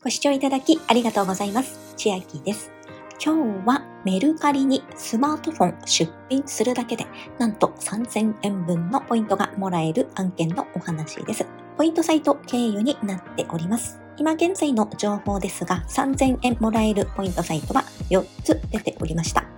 ご視聴いただきありがとうございます。千秋です。今日はメルカリにスマートフォン出品するだけでなんと3000円分のポイントがもらえる案件のお話です。ポイントサイト経由になっております。今現在の情報ですが3000円もらえるポイントサイトは4つ出ておりました。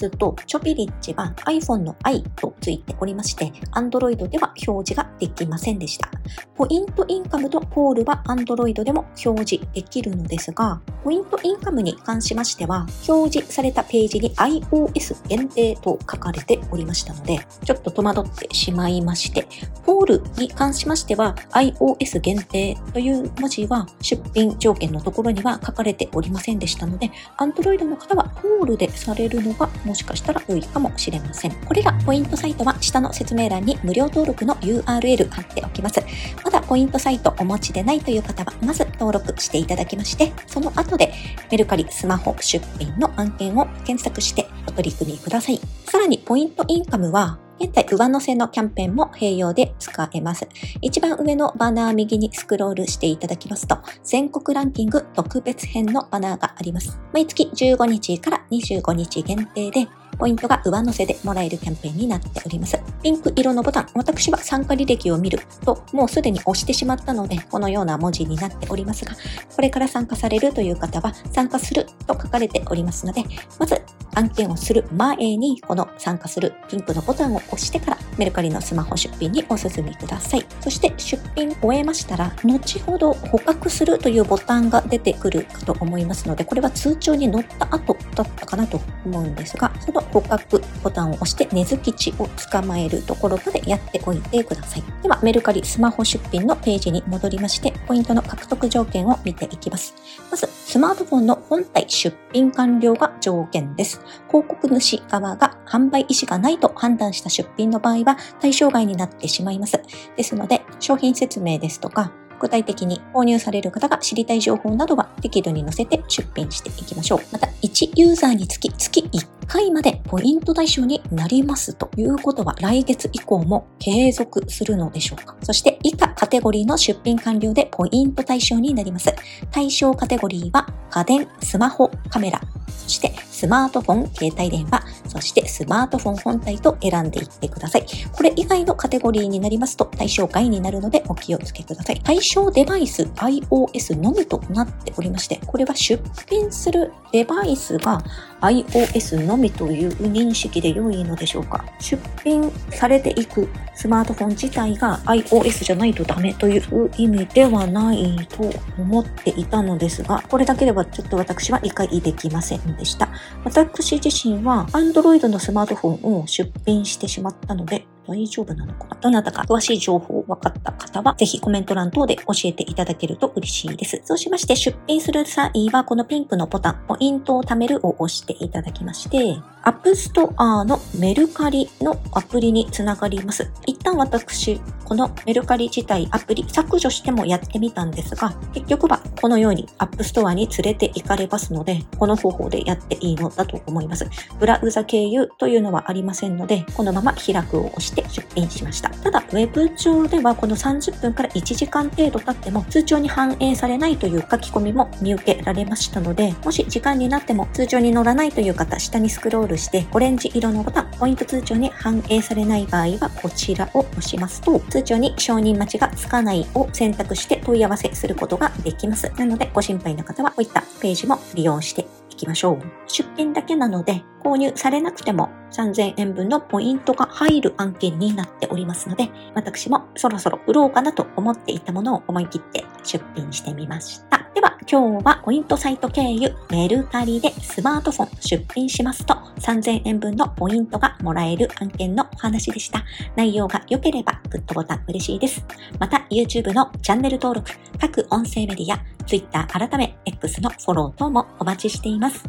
ハピタスとチョピリッチは iPhone の i とついておりまして、Android では表示ができませんでした。ポイントインカムとポールは Android でも表示できるのですが、ポイントインカムに関しましては、表示されたページに iOS 限定と書かれておりましたので、ちょっと戸惑ってしまいまして、ポールに関しましては iOS 限定という文字は出品条件のところには書かれておりませんでしたので、Android の方はポールでされるのがもしかしたら多いかもしれません。これらポイントサイトは下の説明欄に無料登録の URL 貼っておきます。まだポイントサイトお持ちでないという方は、まず登録していただきまして、その後でメルカリスマホ出品の案件を検索してお取り組みください。さらにポイントインカムは、現在上乗せのキャンペーンも併用で使えます。一番上のバナー右にスクロールしていただきますと、全国ランキング特別編のバナーがあります。毎月15日から25日限定で、ポイントが上乗せでもらえるキャンペーンになっております。ピンク色のボタン、私は参加履歴を見ると、もうすでに押してしまったので、このような文字になっておりますが、これから参加されるという方は、参加すると書かれておりますので、まず案件をする前に、この参加するピンクのボタンを押してから、メルカリのスマホ出品にお進みください。そして出品終えましたら、後ほど捕獲するというボタンが出てくるかと思いますので、これは通帳に載った後だったかなと思うんですが、その捕獲ボタンを押して根付き地を捕まえるところまでやっておいてください。では、メルカリスマホ出品のページに戻りまして、ポイントの獲得条件を見ていきます。まず、スマートフォンの本体出品完了が条件です。広告主側が販売意思がないと判断した出品の場合は対象外になってしまいます。ですので、商品説明ですとか、具体的に購入される方が知りたい情報などは適度に載せて出品していきましょう。また、1ユーザーにつき月1回までポイント対象になりますということは来月以降も継続するのでしょうか？そして以下カテゴリーの出品完了でポイント対象になります。対象カテゴリーは家電、スマホ、カメラ、そしてスマートフォン、携帯電話、そしてスマートフォン本体と選んでいってください。これ以外のカテゴリーになりますと対象外になるのでお気をつけください。対象デバイス iOS のみとなっておりまして、これは出品するデバイスが iOS のみという認識で良いのでしょうか出品されていくスマートフォン自体が iOS じゃないとダメという意味ではないと思っていたのですが、これだけではちょっと私は理解できませんでした。私自身は Android のスマートフォンを出品してしまったので、大丈夫なのかなどなたか詳しい情報分かった方は、ぜひコメント欄等で教えていただけると嬉しいです。そうしまして、出品する際は、このピンクのボタン、ポイントを貯めるを押していただきまして、App Store のメルカリのアプリにつながります。一旦私、このメルカリ自体アプリ削除してもやってみたんですが、結局はこのように App Store に連れて行かれますので、この方法でやっていいのだと思います。ブラウザ経由というのはありませんので、このまま開くを押して出品しました。ただ、ウェブ上ではこの30分から1時間程度経っても通帳に反映されないという書き込みも見受けられましたので、もし時間になっても通帳に乗らないという方、下にスクロールルして、オレンジ色のボタン、ポイント通帳に反映されない場合はこちらを押しますと、通帳に承認待ちがつかないを選択して問い合わせすることができます。なので、ご心配な方はこういったページも利用していきましょう。出品だけなので、購入されなくても3000円分のポイントが入る案件になっておりますので、私もそろそろ売ろうかなと思っていたものを思い切って出品してみました。では、今日はポイントサイト経由メルカリでスマートフォン出品しますと3000円分のポイントがもらえる案件のお話でした。内容が良ければグッドボタン嬉しいです。また、YouTube のチャンネル登録、各音声メディア、Twitter 改め X のフォロー等もお待ちしています。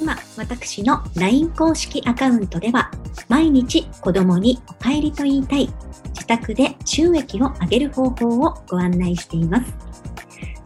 今、私の LINE 公式アカウントでは、毎日子供にお帰りと言いたい、自宅で収益を上げる方法をご案内しています。